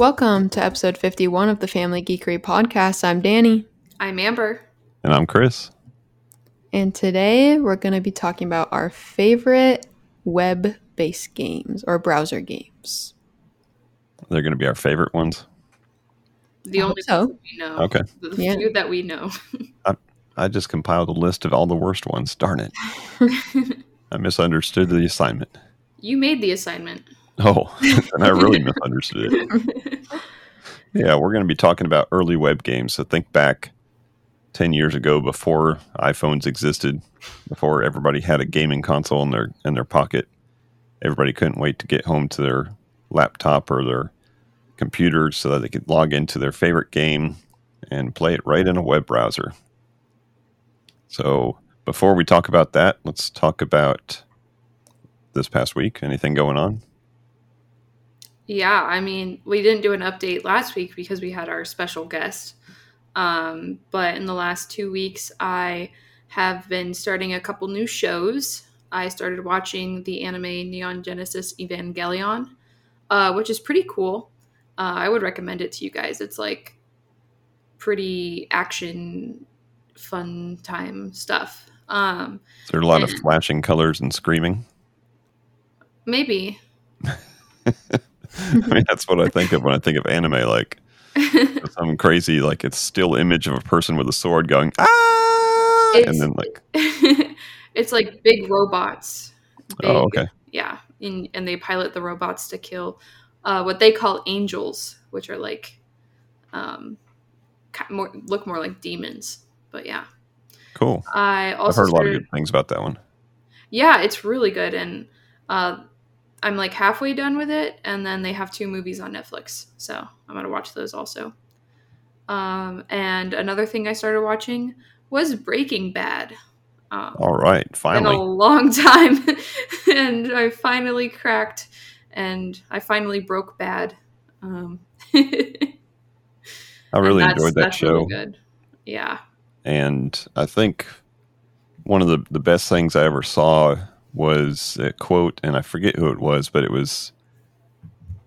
Welcome to episode 51 of the Family Geekery podcast. I'm Danny, I'm Amber. And I'm Chris. and today we're going to be talking about our favorite web based games or browser games. They're going to be our favorite ones. The I only so. ones we know. Okay. The Yeah. few that we know. I just compiled a list of all the worst ones. Darn it. I misunderstood the assignment. you made the assignment. Oh, and I really misunderstood it. Yeah, we're going to be talking about early web games. So think back 10 years ago before iPhones existed, before everybody had a gaming console in their in their pocket. Everybody couldn't wait to get home to their laptop or their computer so that they could log into their favorite game and play it right in a web browser. So, before we talk about that, let's talk about this past week. Anything going on? Yeah, I mean, we didn't do an update last week because we had our special guest. Um, but in the last two weeks, I have been starting a couple new shows. I started watching the anime Neon Genesis Evangelion, uh, which is pretty cool. Uh, I would recommend it to you guys. It's like pretty action, fun time stuff. Um, Is there a lot of flashing colors and screaming? maybe. I mean, that's what I think of when I think of anime. Like some crazy, like it's still image of a person with a sword going ah, It's- and then like it's like big robots. Big, oh, okay, Yeah, and, and they pilot the robots to kill uh, what they call angels, which are like um, more look more like demons. But yeah, cool. I I've also heard a lot of good things about that one. yeah, it's really good, and uh, I'm like halfway done with it, and then they have two movies on Netflix, so I'm gonna watch those also. Um, and another thing I started watching was Breaking Bad. Um, All right, been a long time and i finally cracked and i finally broke bad. Um I really enjoyed that really show, good. Yeah. And I think one of the the best things I ever saw was a quote, and I forget who it was, but it was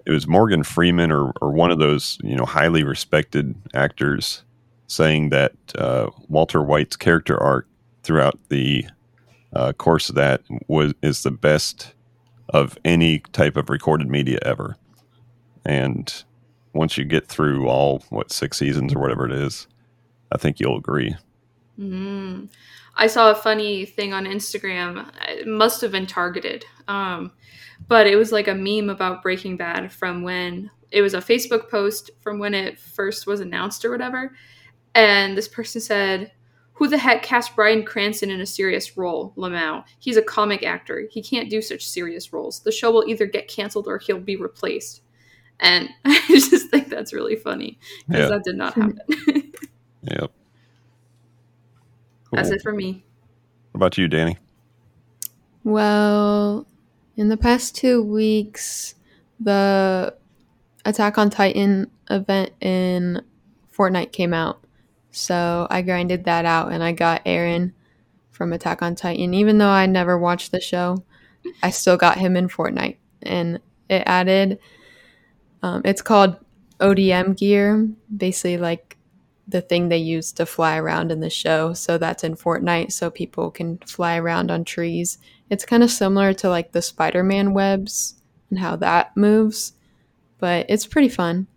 it was Morgan Freeman or or one of those you know highly respected actors saying that uh, Walter White's character arc throughout the uh, course of that was is the best of any type of recorded media ever. And once you get through all what six seasons or whatever it is, I think you'll agree. mm. I saw a funny thing on instagram it must have been targeted um but it was like a meme about breaking bad from when it was a facebook post from when it first was announced or whatever and this person said who the heck cast Bryan Cranston in a serious role, Lamau? He's a comic actor. He can't do such serious roles. The show will either get canceled or he'll be replaced. And I just think that's really funny because Yeah. that did not happen. Yep. That's it for me. What about you, Danny? Well, in the past two weeks, the Attack on Titan event in Fortnite came out. So I grinded that out and I got Eren from Attack on Titan. Even though I never watched the show, I still got him in Fortnite. And it added, um, it's called ODM gear, basically like the thing they use to fly around in the show. So that's in Fortnite, so people can fly around on trees. It's kind of similar to like the Spider Man webs and how that moves, but it's pretty fun.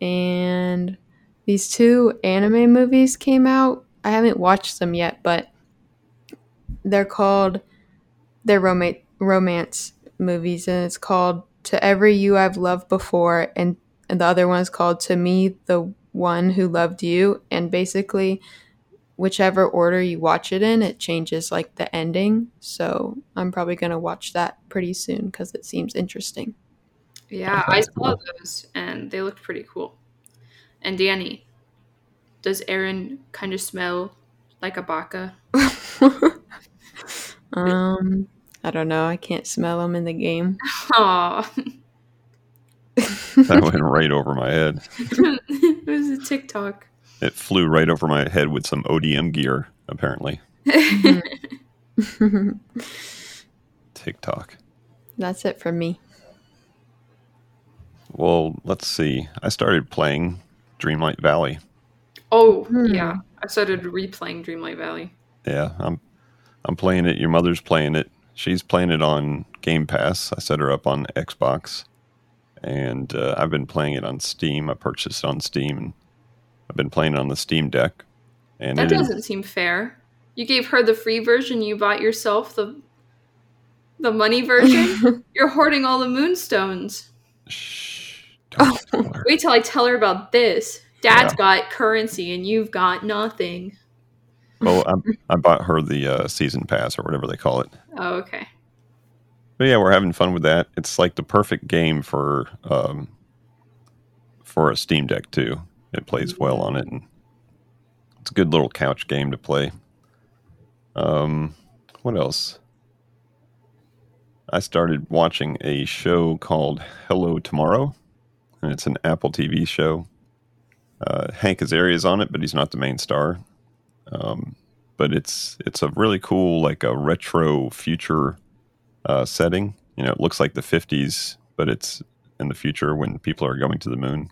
And these two anime movies came out. I haven't watched them yet, but they're called they're romance romance movies, and it's called "To Every You I've Loved Before," and, and the other one is called "To Me, the One Who Loved You." And basically, whichever order you watch it in, it changes like the ending. So I'm probably gonna watch that pretty soon because it seems interesting. Yeah, I saw those and they looked pretty cool. And Danny, does Eren kind of smell like a baka? um, I don't know. I can't smell them in the game. Aw, That went right over my head. it was a TikTok. It flew right over my head with some ODM gear, apparently. TikTok. That's it for me. Well, let's see. I started playing Dreamlight Valley. Oh Hmm. yeah, I started replaying Dreamlight Valley. Yeah, I'm I'm playing it. Your mother's playing it. She's playing it on Game Pass. I set her up on Xbox, and uh, I've been playing it on Steam. I purchased it on Steam, and I've been playing it on the Steam Deck. And That doesn't seem fair. You gave her the free version. You bought yourself the the money version. You're hoarding all the moonstones. Shh, don't tell. Wait till I tell her about this. Dad's Yeah. got currency and you've got nothing. Well, I, I bought her the uh, season pass or whatever they call it. Oh, okay. But yeah, we're having fun with that. It's like the perfect game for um, for a Steam Deck too. It plays well on it, and it's a good little couch game to play. Um, what else? I started watching a show called Hello Tomorrow, and it's an Apple TV show. Uh, Hank Azaria's on it, but he's not the main star. Um, but it's it's a really cool, like a retro future uh, setting. You know, it looks like the 50s, but it's in the future when people are going to the moon.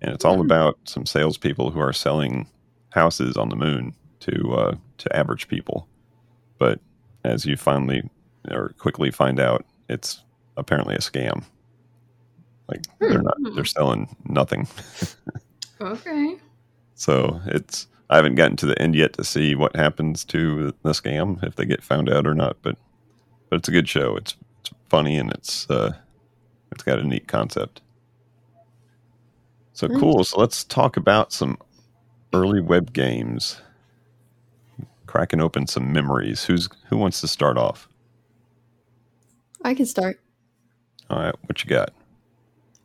And it's all Hmm. about some salespeople who are selling houses on the moon to uh, to average people. But as you finally or quickly find out, it's apparently a scam. Like they're not Hmm. they're selling nothing. Okay. So it's I haven't gotten to the end yet to see what happens to the scam if they get found out or not. But but it's a good show. It's it's funny and it's uh, it's got a neat concept. So cool. So let's talk about some early web games. Cracking open some memories. Who's who wants to start off? I can start. All right, what you got?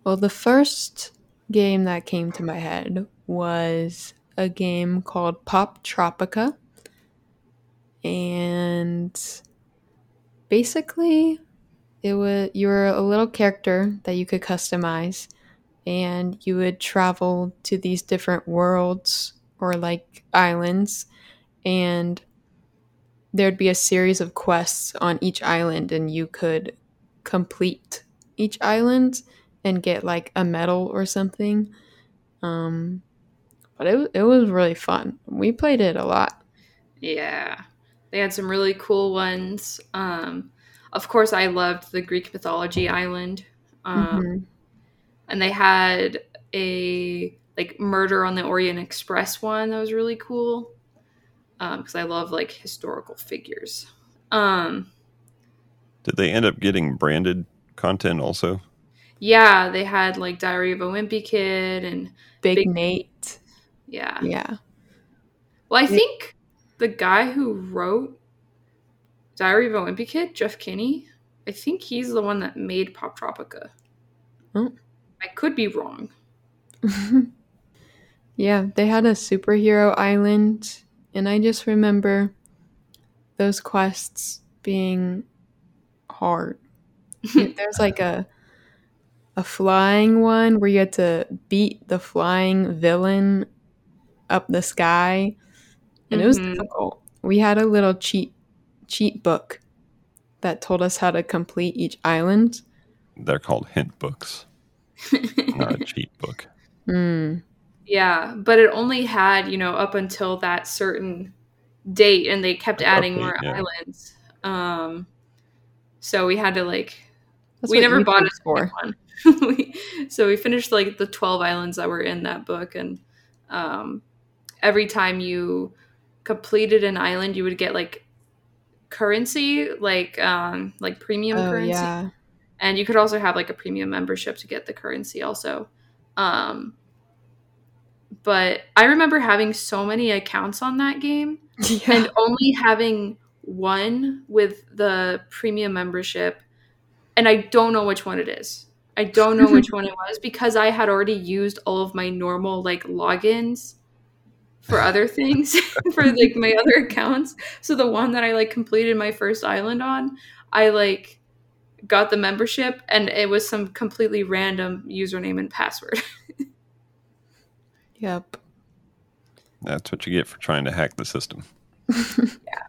Well, the first game that came to my head was a game called Poptropica. And basically, it was you were a little character that you could customize and you would travel to these different worlds or like islands and there'd be a series of quests on each island and you could complete each island and get like a medal or something. Um, but it, it was really fun. We played it a lot. Yeah. They had some really cool ones. Um, of course, I loved the Greek mythology island. Um, Mhm. And they had a like Murder on the Orient Express one that was really cool. Because I love like historical figures. Um, Did they end up getting branded content also? yeah, they had like Diary of a Wimpy Kid and Big, Big- Nate. yeah. Yeah. Well, I Yeah. think the guy who wrote Diary of a Wimpy Kid, Jeff Kinney, I think he's the one that made Poptropica. Oh. I could be wrong. yeah, they had a superhero island, and I just remember those quests being hard. There's like a a flying one where you had to beat the flying villain up the sky, and it was Mhm. difficult. We had a little cheat cheat book that told us how to complete each island. They're called hint books, not a cheat book. Mm. yeah, but it only had, you know, up until that certain date, and they kept adding Okay, more yeah. islands. Um, so we had to like That's we never bought a YouTube's for. second one. we, so we finished like the 12 islands that were in that book and um, every time you completed an island you would get like currency like um, like premium Oh currency yeah. and you could also have like a premium membership to get the currency also um, but i remember having so many accounts on that game yeah. and only having one with the premium membership and i don't know which one it is i don't know which one it was because i had already used all of my normal like logins for other things for like my other accounts so the one that i like completed my first island on i like got the membership and it was some completely random username and password Yep. That's what you get for trying to hack the system. Yeah.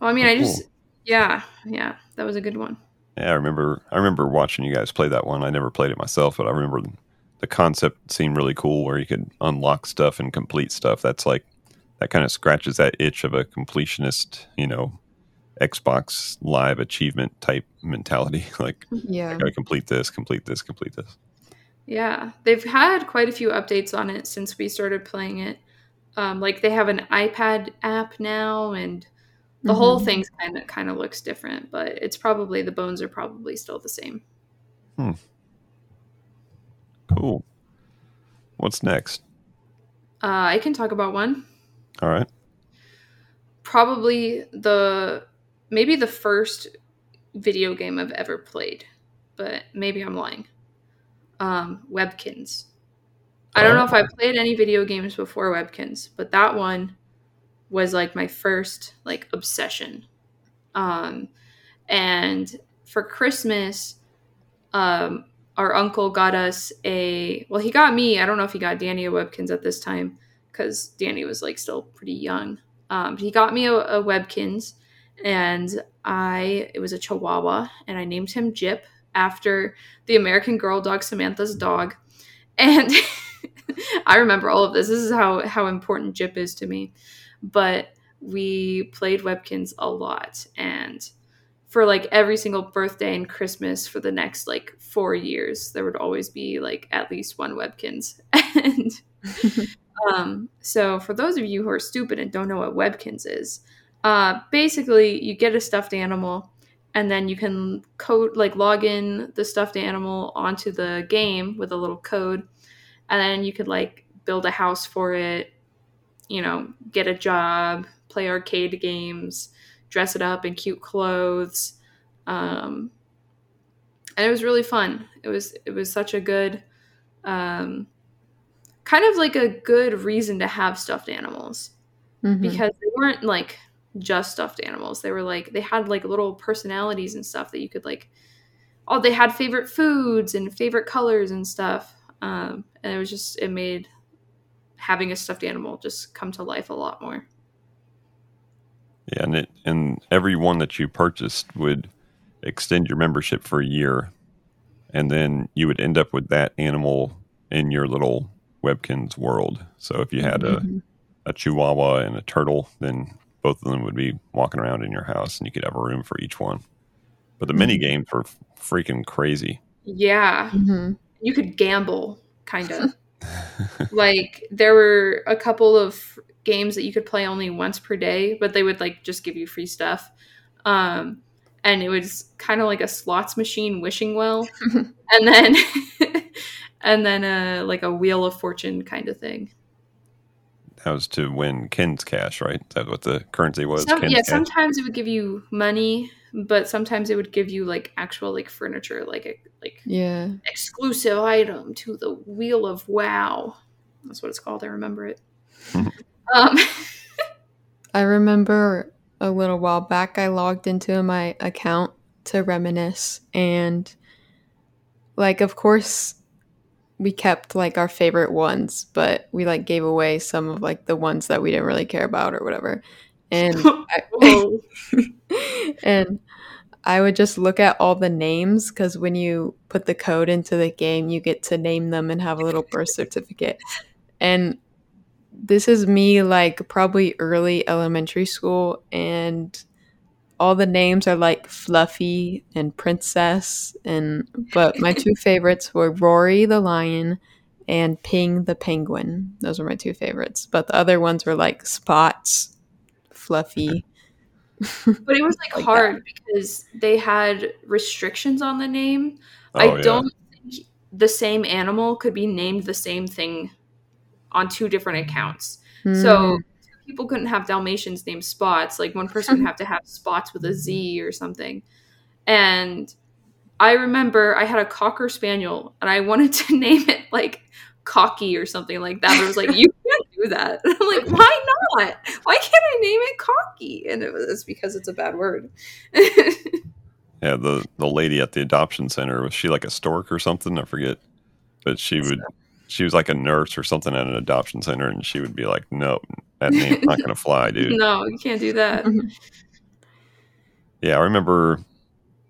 Well i mean i Cool. just yeah yeah that was a good one Yeah, I remember. I remember watching you guys play that one. I never played it myself, but I remember the concept seemed really cool, where you could unlock stuff and complete stuff. That's like that kind of scratches that itch of a completionist, you know, Xbox Live achievement type mentality. like, Yeah. I gotta complete this, complete this, complete this. Yeah, they've had quite a few updates on it since we started playing it. Um, like they have an iPad app now, and the whole Mhm. thing's kind of kind of looks different. But it's probably the bones are probably still the same. Cool. What's next? Uh, I can talk about one. All right. Probably the maybe the first video game I've ever played, but maybe I'm lying. Um, Webkinz. I don't know if I played any video games before Webkinz, but that one was like my first like obsession. Um, and for Christmas, um, our uncle got us a well, he got me. I don't know if he got Danny a Webkinz at this time because Danny was like still pretty young. Um, he got me a, a Webkinz, and I it was a Chihuahua, and I named him Jip after the American Girl dog Samantha's dog, and I remember all of this. This is how how important Jip is to me. But we played Webkinz a lot, and for like every single birthday and Christmas for the next like four years, there would always be like at least one Webkinz. and um, so for those of you who are stupid and don't know what Webkinz is, uh, basically you get a stuffed animal and then you can code like log in the stuffed animal onto the game with a little code and then you could like build a house for it you know get a job play arcade games dress it up in cute clothes um, and it was really fun it was it was such a good um, kind of like a good reason to have stuffed animals Mhm. because they weren't like just stuffed animals. They were like they had like little personalities and stuff that you could like. Oh, they had favorite foods and favorite colors and stuff, um, and it was just it made having a stuffed animal just come to life a lot more. Yeah, and it and every one that you purchased would extend your membership for a year, and then you would end up with that animal in your little Webkinz world. So if you had a, Mhm. a Chihuahua and a turtle, then both of them would be walking around in your house, and you could have a room for each one. But the mini games were freaking crazy. Yeah, Mhm. you could gamble kind of. like there were a couple of games that you could play only once per day, but they would like just give you free stuff. Um, and it was kind of like a slots machine wishing well, and then and then uh like a wheel of fortune kind of thing. That was to win Kinz cash, right? That's what the currency was? Some, yeah, cash? sometimes it would give you money, but sometimes it would give you like actual like furniture, like a like Yeah. exclusive item to the Wheel of Wow. That's what it's called. I remember it. um, I remember a little while back I logged into my account to reminisce and like of course we kept like our favorite ones, but we like gave away some of like the ones that we didn't really care about or whatever. And I, and I would just look at all the names because when you put the code into the game, you get to name them and have a little birth certificate. And this is me like probably early elementary school, and all the names are like Fluffy and Princess. And but my two favorites were Rory the lion and Ping the penguin. Those were my two favorites. But the other ones were like Spots, Fluffy. but it was like, Like hard because they had restrictions on the name. Oh, I yeah. don't think the same animal could be named the same thing on two different accounts. Mm. So people couldn't have Dalmatians named Spots. Like one person would have to have Spots with a Z or something. And I remember I had a cocker spaniel and I wanted to name it like Cocky or something like that. But it was like, you can't do that. And I'm like, why not? Why can't I name it Cocky? And it was it's because it's a bad word. Yeah, the the lady at the adoption center was she like a stork or something? I forget, but she would she was like a nurse or something at an adoption center, and she would be like, "No, that name's not gonna fly, dude." no, you can't do that. Yeah, I remember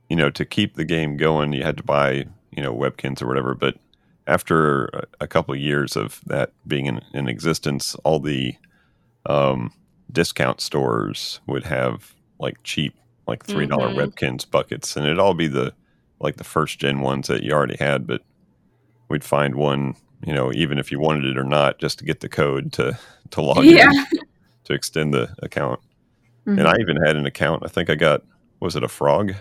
you know, to keep the game going, you had to buy, you know, webkinz or whatever. But after a, a couple of years of that being in, in existence, all the um, discount stores would have like cheap, like three dollars Mhm. webkinz buckets, and it'd all be the like the first gen ones that you already had. But we'd find one, you know, even if you wanted it or not, just to get the code to to log Yeah. in to extend the account. Mhm. And I even had an account. I think I got was it a frog?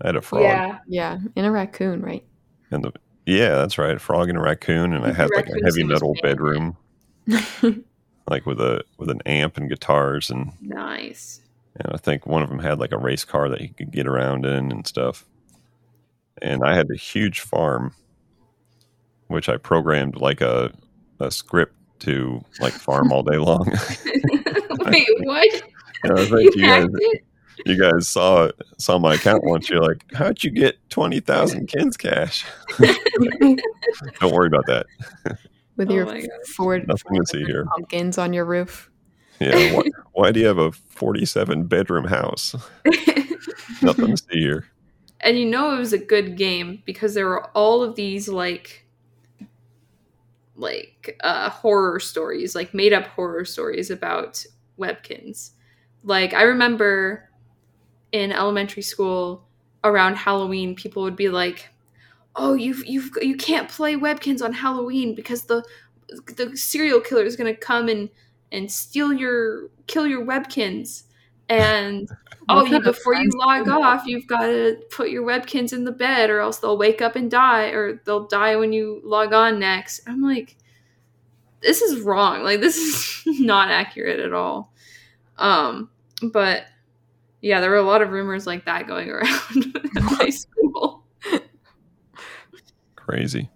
I had a frog. Yeah. yeah, in a raccoon, right? And the yeah, that's right, a frog and a raccoon, and I had like a heavy metal bedroom, like with a with an amp and guitars, and Nice. and I think one of them had like a race car that he could get around in and stuff. And I had a huge farm, which I programmed like a a script to like farm all day long. Wait, what? And I You think you guys it? you guys saw saw my account once. You're like, how'd you get twenty thousand kinz cash? Don't worry about that. With Oh your my God. Ford Nothing to see here. pumpkins on your roof. Yeah. Why, why do you have a forty-seven bedroom house? Nothing to see here. and you know it was a good game because there were all of these like like uh horror stories like made up horror stories about webkinz. Like i remember in elementary school around halloween people would be like oh you've you've you can't play webkinz on halloween because the the serial killer is going to come and and steal your kill your webkinz. And oh What you before you log do that? off you've got to put your webkinz in the bed or else they'll wake up and die or they'll die when you log on next i'm like this is wrong like this is not accurate at all um but yeah there were a lot of rumors like that going around at my school Crazy.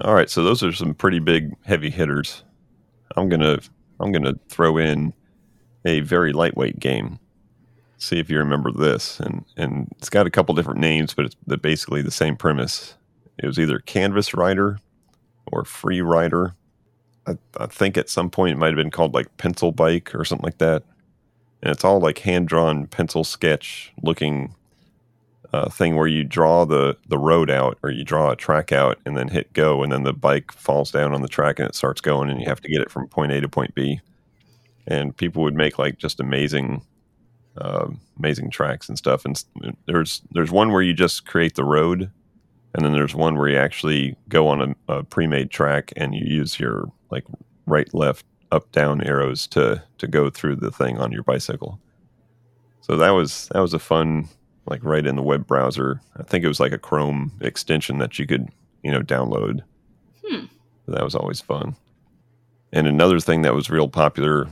All right, so those are some pretty big heavy hitters. I'm gonna I'm gonna throw in a very lightweight game. See if you remember this, and and it's got a couple different names, but it's basically the same premise. It was either Canvas Rider or Free Rider. I, I think at some point it might have been called like Pencil Bike or something like that. And it's all like hand drawn pencil sketch looking uh, thing where you draw the the road out or you draw a track out and then hit go and then the bike falls down on the track and it starts going and you have to get it from point A to point B. And people would make like just amazing, uh, amazing tracks and stuff. And there's there's one where you just create the road, and then there's one where you actually go on a, a pre-made track and you use your like right, left, up, down arrows to to go through the thing on your bicycle. So that was that was a fun like right in the web browser. I think it was like a Chrome extension that you could, you know, download. Hmm. That was always fun. And another thing that was real popular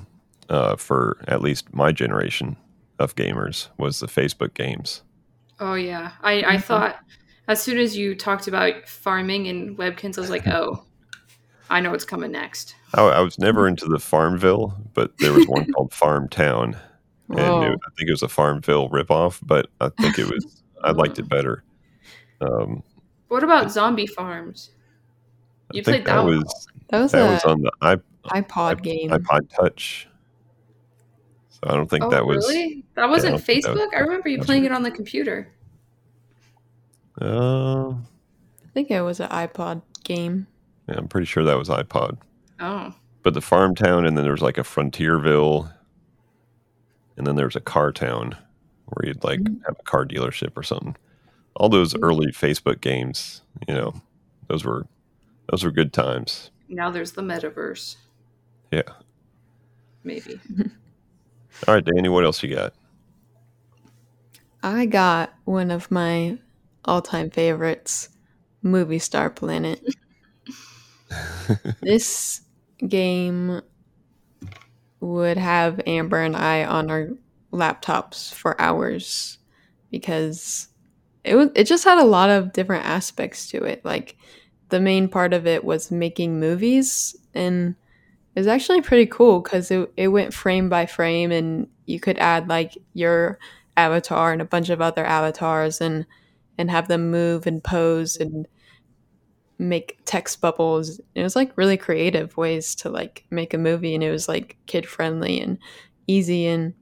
uh, for at least my generation of gamers was the Facebook games. oh yeah i i Mhm. thought as soon as you talked about farming and webkinz i was like oh i know what's coming next I, I was never into the Farmville, but there was one called Farm Town, and it, I think it was a Farmville ripoff. But I think it was I liked it better. Um, what about zombie farms I You think played that one. was that was that a was on the iP- iPod game. iPod Touch. So I don't think oh that was. really that wasn't don't think that was- facebook i remember you playing right. it on the computer Uh, I think it was an iPod game. yeah, I'm pretty sure that was iPod. oh But the farm town, and then there was like a Frontierville, and then there was a car town where you'd like Mhm. have a car dealership or something. All those early Facebook games, you know, those were those were good times. now there's the metaverse Yeah. maybe All right, Danny, what else you got? I got one of my all-time favorites, Movie Star Planet. this game would have Amber and I on our laptops for hours because it was it just had a lot of different aspects to it. Like the main part of it was making movies and it was actually pretty cool because it, it went frame by frame and you could add like your avatar and a bunch of other avatars and and have them move and pose and make text bubbles. It was like really creative ways to like make a movie and it was like kid friendly and easy and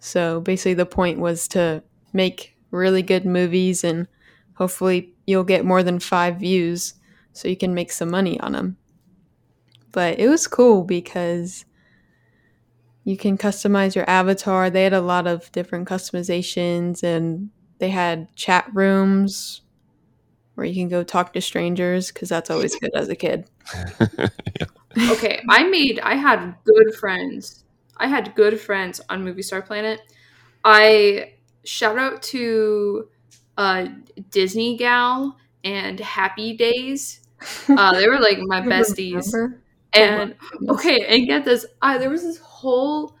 so basically the point was to make really good movies and hopefully you'll get more than five views so you can make some money on them. But it was cool because you can customize your avatar. They had a lot of different customizations and they had chat rooms where you can go talk to strangers because that's always good as a kid. yeah. okay, I made I had good friends. I had good friends on Movie Star Planet. I shout out to uh, Disney Gal and Happy Days. Uh, they were like my besties. Remember? And okay, and get this, I there was this whole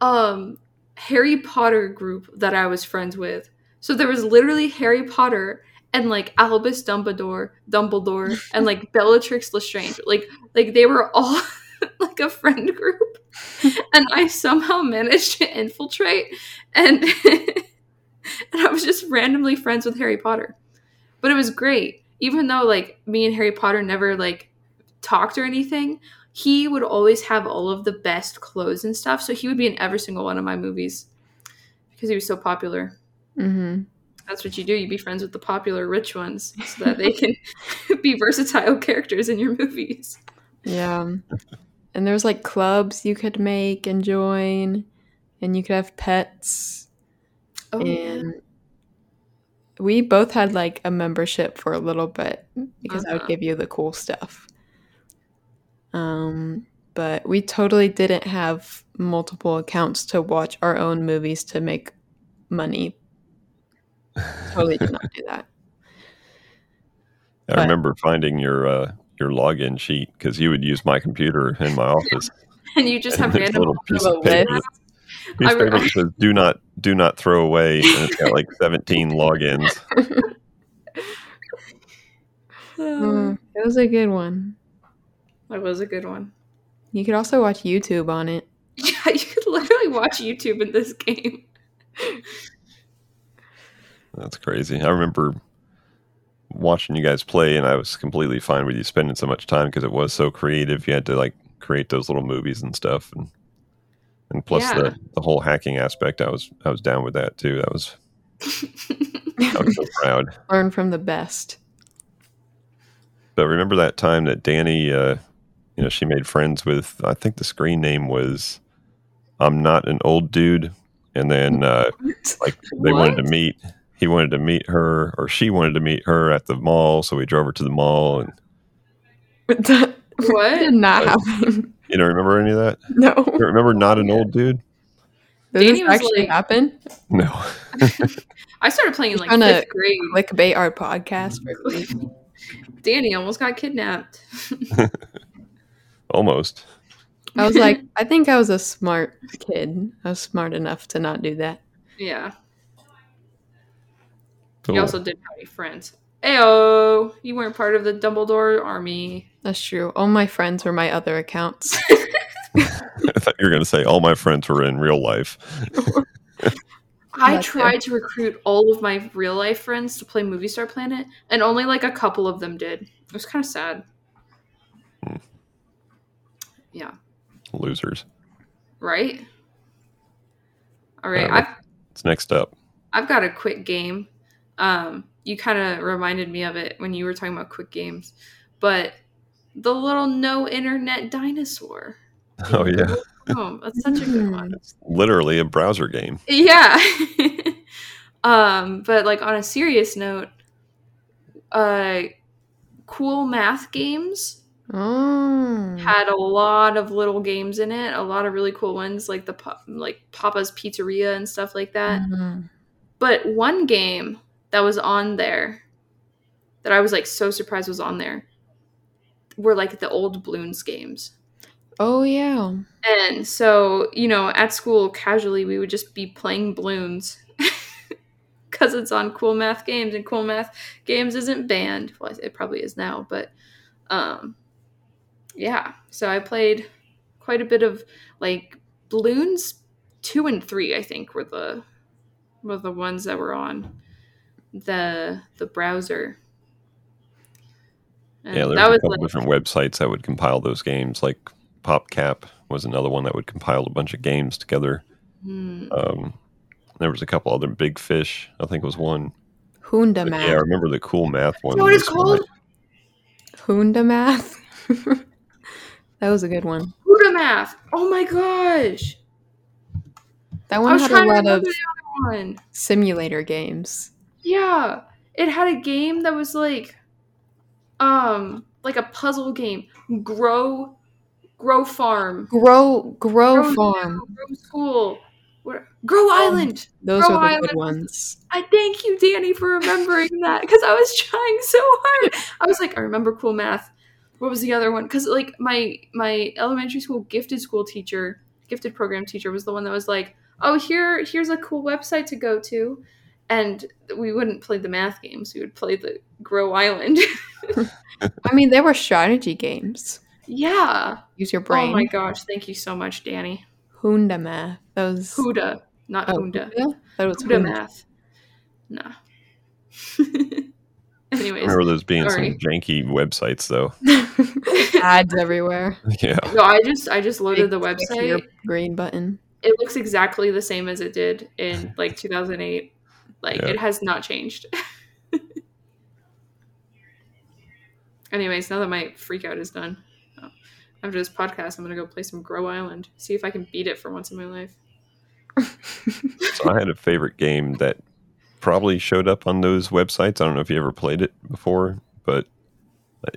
um Harry Potter group that I was friends with. So there was literally Harry Potter and like Albus Dumbledore, Dumbledore, and like Bellatrix Lestrange. Like like they were all like a friend group. And I somehow managed to infiltrate and and I was just randomly friends with Harry Potter. But it was great. Even though like me and Harry Potter never like talked or anything, he would always have all of the best clothes and stuff. So he would be in every single one of my movies because he was so popular. Mhm. That's what you do. You be friends with the popular rich ones so that they can be versatile characters in your movies. Yeah. And there was like clubs you could make and join, and you could have pets. Oh, yeah. and we both had like a membership for a little bit because I would Uh-huh. give you the cool stuff. Um, but we totally didn't have multiple accounts to watch our own movies to make money. Totally did not do that. I But- remember finding your uh, your login sheet because you would use my computer in my office. and you just have And it's a random little piece of paper. list. Piece I of paper that says "Do not do not throw away," and it's got like seventeen logins. Mm, it was a good one. That was a good one. You could also watch YouTube on it. Yeah, you could literally watch YouTube in this game. That's crazy. I remember watching you guys play, and I was completely fine with you spending so much time because it was so creative. You had to like create those little movies and stuff, and and plus Yeah. the the whole hacking aspect. I was I was down with that too. That was I was so proud. Learn from the best. But remember that time that Danny, uh, you know, she made friends with. I think the screen name was "I'm not an old dude," and then uh, like they wanted to meet. He wanted to meet her, or she wanted to meet her at the mall. So we drove her to the mall, and that What? did not Like- happen. you don't remember any of that. No. You remember not an old dude? Did Danny this was actually like- happen? No. I started playing like Trying to fifth grade. Clickbait our podcast for click. Danny almost got kidnapped. Almost. I was like, I think I was a smart kid. I was smart enough to not do that. yeah. Cool. You also didn't have any friends. Ayo, you weren't part of the Dumbledore army. That's true. All my friends were my other accounts. I thought you were going to say all my friends were in real life. I tried to recruit all of my real life friends to play Movie Star Planet, and only like a couple of them did. It was kind of sad. Yeah. Losers. Right. All right. It's next up. I've got a quick game. Um, you kind of reminded me of it when you were talking about quick games, but the little no internet dinosaur. Oh yeah, Oh, that's such a good one. it's literally a browser game. Yeah. um, but like on a serious note, uh, cool math games Oh. had a lot of little games in it, a lot of really cool ones like the like Papa's Pizzeria and stuff like that. Mhm. But one game that was on there that I was like so surprised was on there were like the old Bloons games. Oh yeah. And so, you know, at school casually we would just be playing Bloons because it's on Cool Math Games and Cool Math Games isn't banned. Well, it probably is now, but um yeah. So I played quite a bit of like Bloons 2 and 3 I think were the were the ones that were on the the browser. And yeah, there's that a couple like, different websites that would compile those games. Like PopCap was another one that would compile a bunch of games together. hmm. Um, there was a couple other big fish. I think was one. Hunda But math. yeah, I remember the cool math one. You know what it's called? Hunda math. that was a good one. Buddha math. Oh my gosh. That one had a lot of simulator games. Yeah. It had a game that was like um like a puzzle game. Grow Grow Farm. Grow, grow, Grow farm. Grow School. Grow Island. Those Grow are the Island. good ones. I thank you, Danny, for remembering that because I was trying so hard. I was like, I remember cool math. What was the other one? Because like my my elementary school gifted school teacher, gifted program teacher was the one that was like, oh here here's a cool website to go to, and we wouldn't play the math games. We would play the Grow Island. I mean, they were strategy games. yeah. Use your brain. Oh my gosh! Thank you so much, Danny. Hunda math. That was Hooda, not oh, Hunda. Hooda? That was Hooda Hunda. math. No. Anyways, I remember those being sorry. some janky websites though. Ads everywhere. Yeah. no, I just I just loaded the website. green button. It looks exactly the same as it did in like 2008. Like Yeah. it has not changed. Anyways, now that my freak out is done, uh, after this podcast, I'm gonna go play some Grow Island. See if I can beat it for once in my life. So I had a favorite game that probably showed up on those websites. I don't know if you ever played it before, but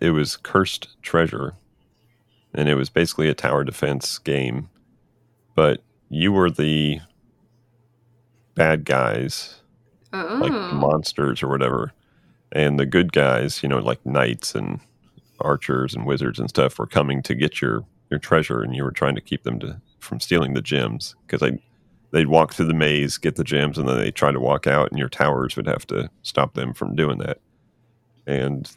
it was Cursed Treasure. And it was basically a tower defense game. But you were the bad guys, Oh, like monsters or whatever. And the good guys, you know, like knights and archers and wizards and stuff were coming to get your your treasure and you were trying to keep them to from stealing the gems because they they'd walk through the maze, get the gems, and then they try to walk out, and your towers would have to stop them from doing that. And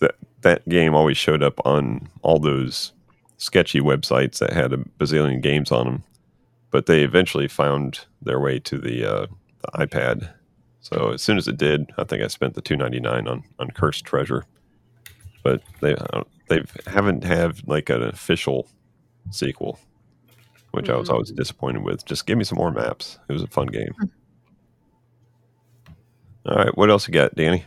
that that game always showed up on all those sketchy websites that had a bazillion games on them, but they eventually found their way to the, uh, the iPad. So as soon as it did, I think I spent the two ninety nine on on Cursed Treasure. But they uh, they haven't had like an official sequel which I was Mm. always disappointed with. Just give me some more maps. It was a fun game. All right, what else you got, Danny?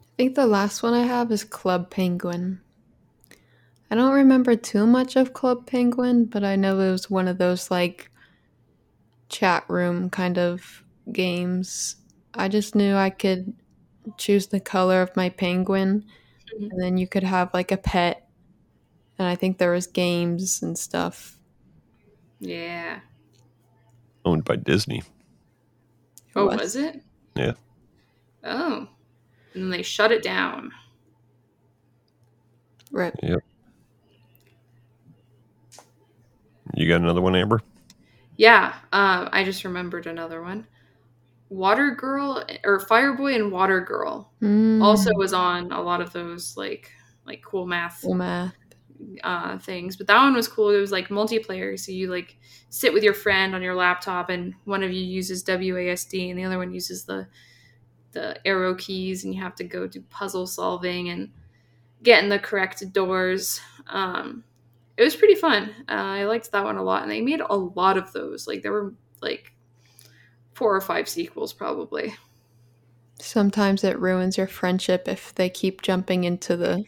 I think the last one I have is Club Penguin. I don't remember too much of Club Penguin, but I know it was one of those like chat room kind of games. I just knew I could choose the color of my penguin Mhm. and then you could have like a pet. And I think there was games and stuff. yeah. Owned by Disney. Oh, was. was it? Yeah. Oh, and then they shut it down. Right. Yep. You got another one, Amber? Yeah, um, I just remembered another one. Water Girl or Fireboy and Water Girl Mm, also was on a lot of those like like cool math cool math. Uh, things. But that one was cool. It was like multiplayer, so you like sit with your friend on your laptop, and one of you uses WASD, and the other one uses the the arrow keys, and you have to go do puzzle solving and get in the correct doors. Um, it was pretty fun. Uh, I liked that one a lot, and they made a lot of those. Like there were like four or five sequels, probably. Sometimes it ruins your friendship if they keep jumping into the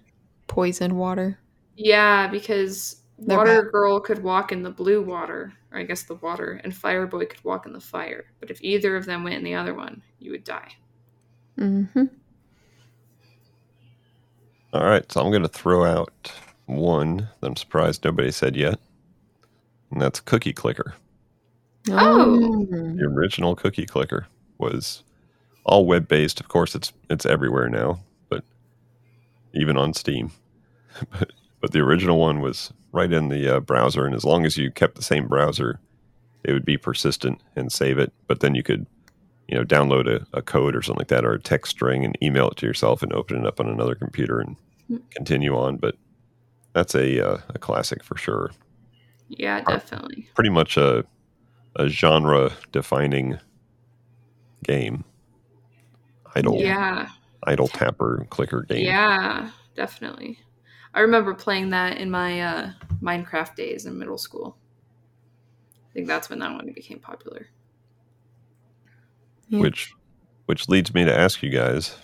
poison water. Yeah, because They're Water bad. Girl could walk in the blue water, or I guess the water, and Fire Boy could walk in the fire. But if either of them went in the other one, you would die. Mm-hmm. All right, so I'm going to throw out one that I'm surprised nobody said yet, and that's Cookie Clicker. Oh. The original Cookie Clicker was all web based. Of course, it's it's everywhere now, but even on Steam. but but the original one was right in the uh, browser, and as long as you kept the same browser, it would be persistent and save it. But then you could, you know, download a, a code or something like that, or a text string, and email it to yourself, and open it up on another computer and Hmm. continue on. But that's a uh, a classic for sure. Yeah, definitely. Pretty much a a genre defining game. Idle Yeah, idle tapper clicker game. yeah, definitely. I remember playing that in my uh, Minecraft days in middle school. I think that's when that one became popular. Yeah. Which which leads me to ask you guys,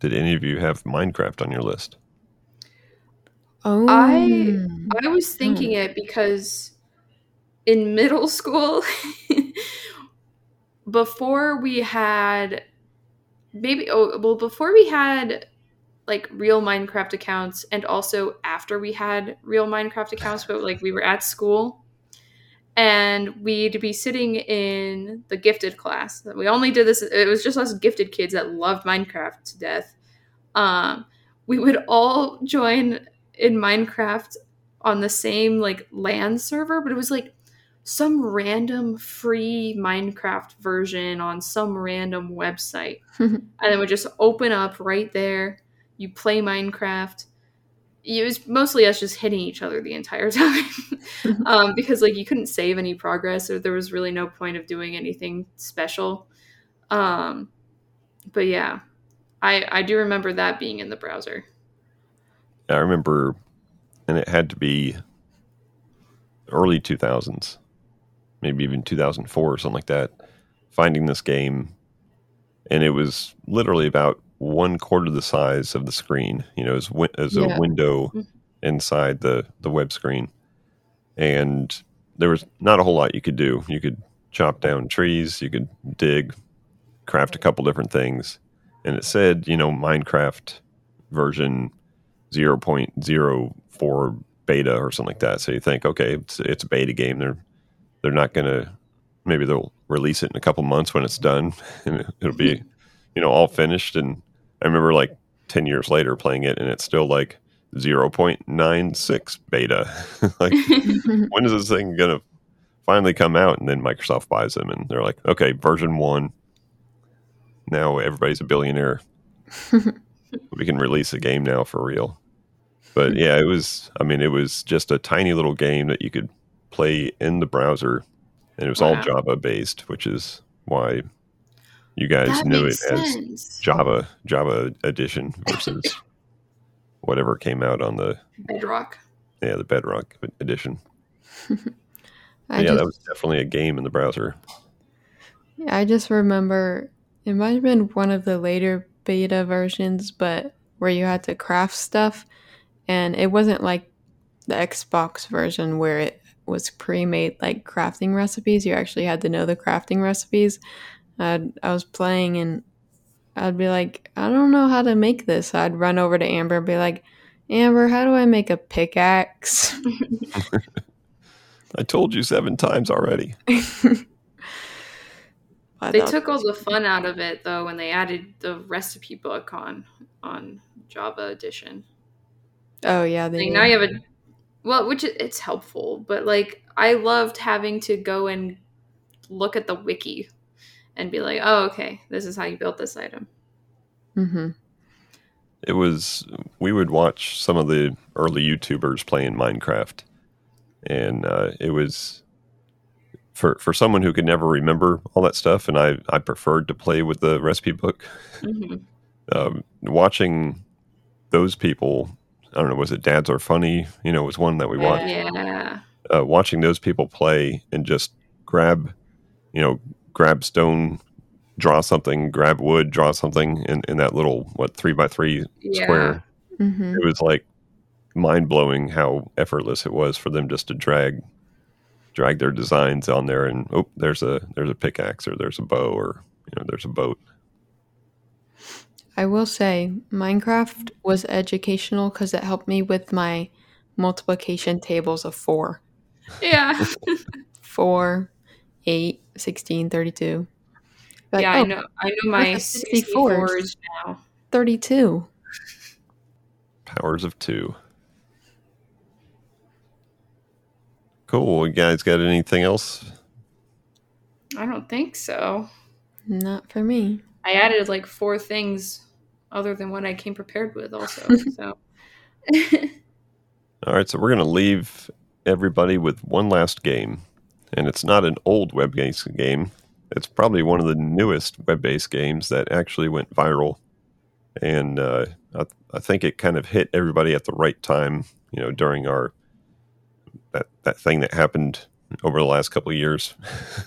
did any of you have Minecraft on your list? Oh, I- I was thinking it because in middle school, before we had maybe oh well before we had like real Minecraft accounts and also after we had real Minecraft accounts, but like we were at school and we'd be sitting in the gifted class. We only did this it was just us gifted kids that loved Minecraft to death. Um we would all join in Minecraft on the same like LAN server, but it was like some random free Minecraft version on some random website. and it would just open up right there. You play Minecraft. It was mostly us just hitting each other the entire time um, because like you couldn't save any progress or there was really no point of doing anything special. Um, but yeah, I I do remember that being in the browser. I remember, and it had to be early 2000s, maybe even 2004 or something like that, finding this game. And it was literally about one quarter the size of the screen, you know, as, Yeah. a window Mhm. inside the, the web screen. And there was not a whole lot you could do. You could chop down trees, you could dig, craft a couple different things. And it said, you know, Minecraft version 0.04 beta or something like that. So you think, okay, it's, it's a beta game. They're they're not going to maybe they'll release it in a couple months when it's done and it'll be you know all finished and I remember like 10 years later playing it and it's still like 0.96 beta. like when is this thing going to finally come out and then Microsoft buys them and they're like, "Okay, version 1 now everybody's a billionaire. we can release a game now for real." But yeah, it was I mean, it was just a tiny little game that you could play in the browser and it was all Java based, which is why you guys that knew it makes as. Java Java edition versus whatever came out on the Bedrock. yeah the Bedrock edition. Yeah, just, that was definitely a game in the browser. I just remember it might have been one of the later beta versions, but where you had to craft stuff, and it wasn't like the Xbox version where it was pre-made like crafting recipes. You actually had to know the crafting recipes. I'd, I was playing and I'd be like, I don't know how to make this. I'd run over to Amber and be like, Amber, how do I make a pickaxe? I told you seven times already. They took all the fun out of it though when they added the recipe book on on Java edition. Oh yeah, they Like now you have a well, which it's helpful, but like I loved having to go and look at the wiki and be like, "Oh, okay, this is how you built this item." Mm-hmm. It was we would watch some of the early YouTubers playing Minecraft, and uh, it was for for someone who could never remember all that stuff, and I I preferred to play with the recipe book. hmm Um, watching those people, I don't know, was it Dads Are Funny? You know, was one that we watched. Yeah. uh, watching those people play and just grab, you know, grab stone, draw something, grab wood, draw something in, in that little, what, three by three Yeah. square. hmm It was like mind blowing how effortless it was for them just to drag drag their designs on there and oh there's a there's a pickaxe or there's a bow or you know there's a boat I will say Minecraft was educational because it helped me with my multiplication tables of four. Yeah. 4, 8, 16, 32. Like, yeah, I oh, know. I know my have 64s 64s. now. 32. powers of two cool you guys got anything else I don't think so. Not for me. I added like four things other than what I came prepared with also. so All right, so we're going to leave everybody with one last game. And it's not an old web based game. It's probably one of the newest web based games that actually went viral. And uh, I, I think it kind of hit everybody at the right time, you know, during our that, that thing that happened over the last couple of years.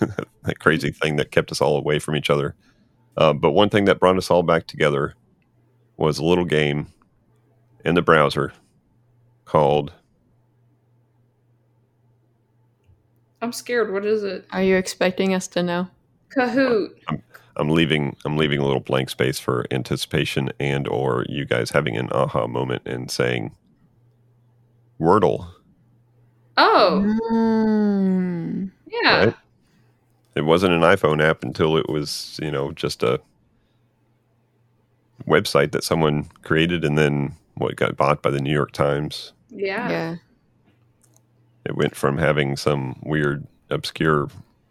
that crazy thing that kept us all away from each other. Uh, but one thing that brought us all back together was a little game in the browser called. I'm scared. What is it? Are you expecting us to know? Kahoot. I'm leaving. I'm leaving a little blank space for anticipation and or you guys having an aha moment and saying Wordle. Oh, Mm. yeah. Right. It wasn't an iPhone app until it was, you know, just a website that someone created and then what got bought by the New York Times. Yeah. Yeah. It went from having some weird, obscure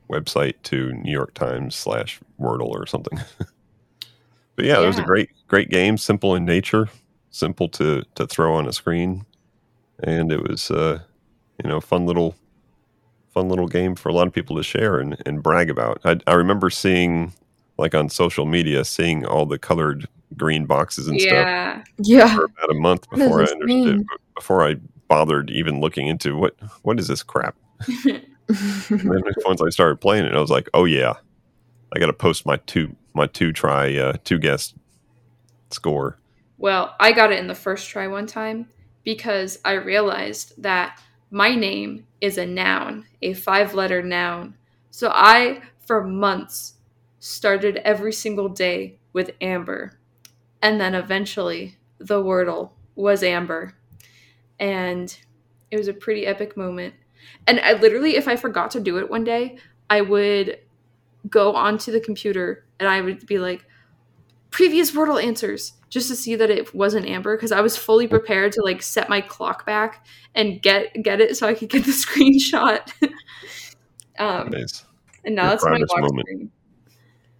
website to New York Times slash Wordle or something. but yeah, it was a great, great game. Simple in nature, simple to to throw on a screen, and it was, uh, you know, fun little, fun little game for a lot of people to share and, and brag about. I, I remember seeing, like on social media, seeing all the colored green boxes and stuff Yeah. Yeah. for about a month before I understood. mean? Before I bothered even looking into what what is this crap. Then once I started playing it, I was like, "Oh yeah, I got to post my two my two try uh, two guess score." Well, I got it in the first try one time because I realized that my name is a noun, a five letter noun. So I, for months, started every single day with Amber. And then eventually, the Wordle was Amber. And it was a pretty epic moment. And I literally, if I forgot to do it one day, I would go onto the computer and I would be like, previous Wordle answers just to see that it wasn't Amber because I was fully prepared to like set my clock back and get get it so I could get the screenshot. um, Nice. and now Your that's my proudest lock moment.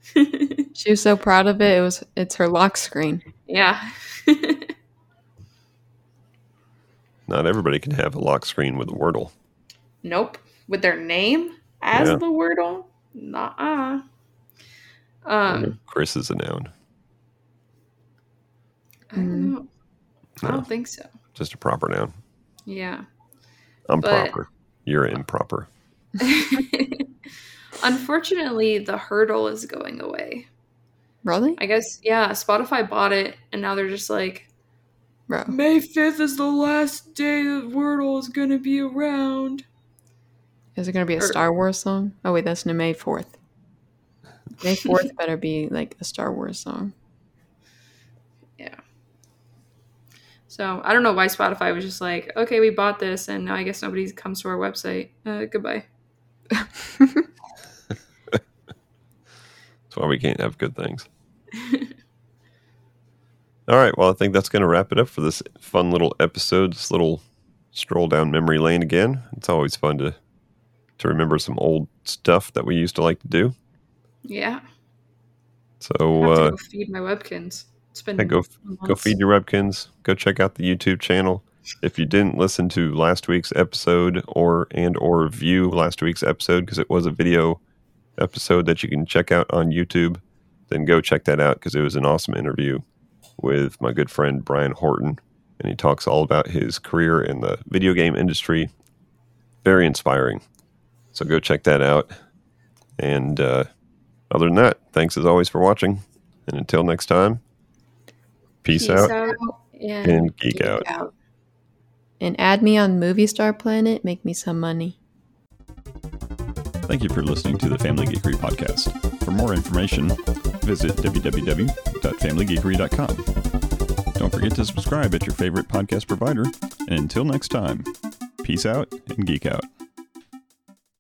screen. She was so proud of it. It was it's her lock screen. yeah. Not everybody can have a lock screen with a Wordle. nope. With their name as Yeah. the Wordle? Nah. Um, Chris is a noun, I don't know. I don't think so. just a proper noun. Yeah. I'm But- proper. You're improper. Unfortunately, the Heardle is going away. Really? I guess, yeah, Spotify bought it, and now they're just like, Bro. May 5th is the last day that Wordle is going to be around. Is it gonna be a Or- Star Wars song? Oh wait, that's no May fourth. May fourth better be like a Star Wars song. Yeah. So I don't know why Spotify was just like, okay, we bought this, and now I guess nobody comes to our website. Uh, goodbye. That's why we can't have good things. All right. Well, I think that's going to wrap it up for this fun little episode. This little stroll down memory lane again. It's always fun to to remember some old stuff that we used to like to do. Yeah. So I have to uh, go feed my webkinz. It's been yeah, go go feed your webkinz. Go check out the YouTube channel. If you didn't listen to last week's episode or and or view last week's episode because it was a video episode that you can check out on YouTube, then go check that out because it was an awesome interview with my good friend Brian Horton, and he talks all about his career in the video game industry. Very inspiring. So go check that out. And uh, other than that, thanks as always for watching. And until next time, peace, out and, and geek out. And add me on Movie Star Planet, make me some money. Thank you for listening to the Family Geekery podcast. For more information, visit www.familygeekery.com. Don't forget to subscribe at your favorite podcast provider. And until next time, peace out and geek out.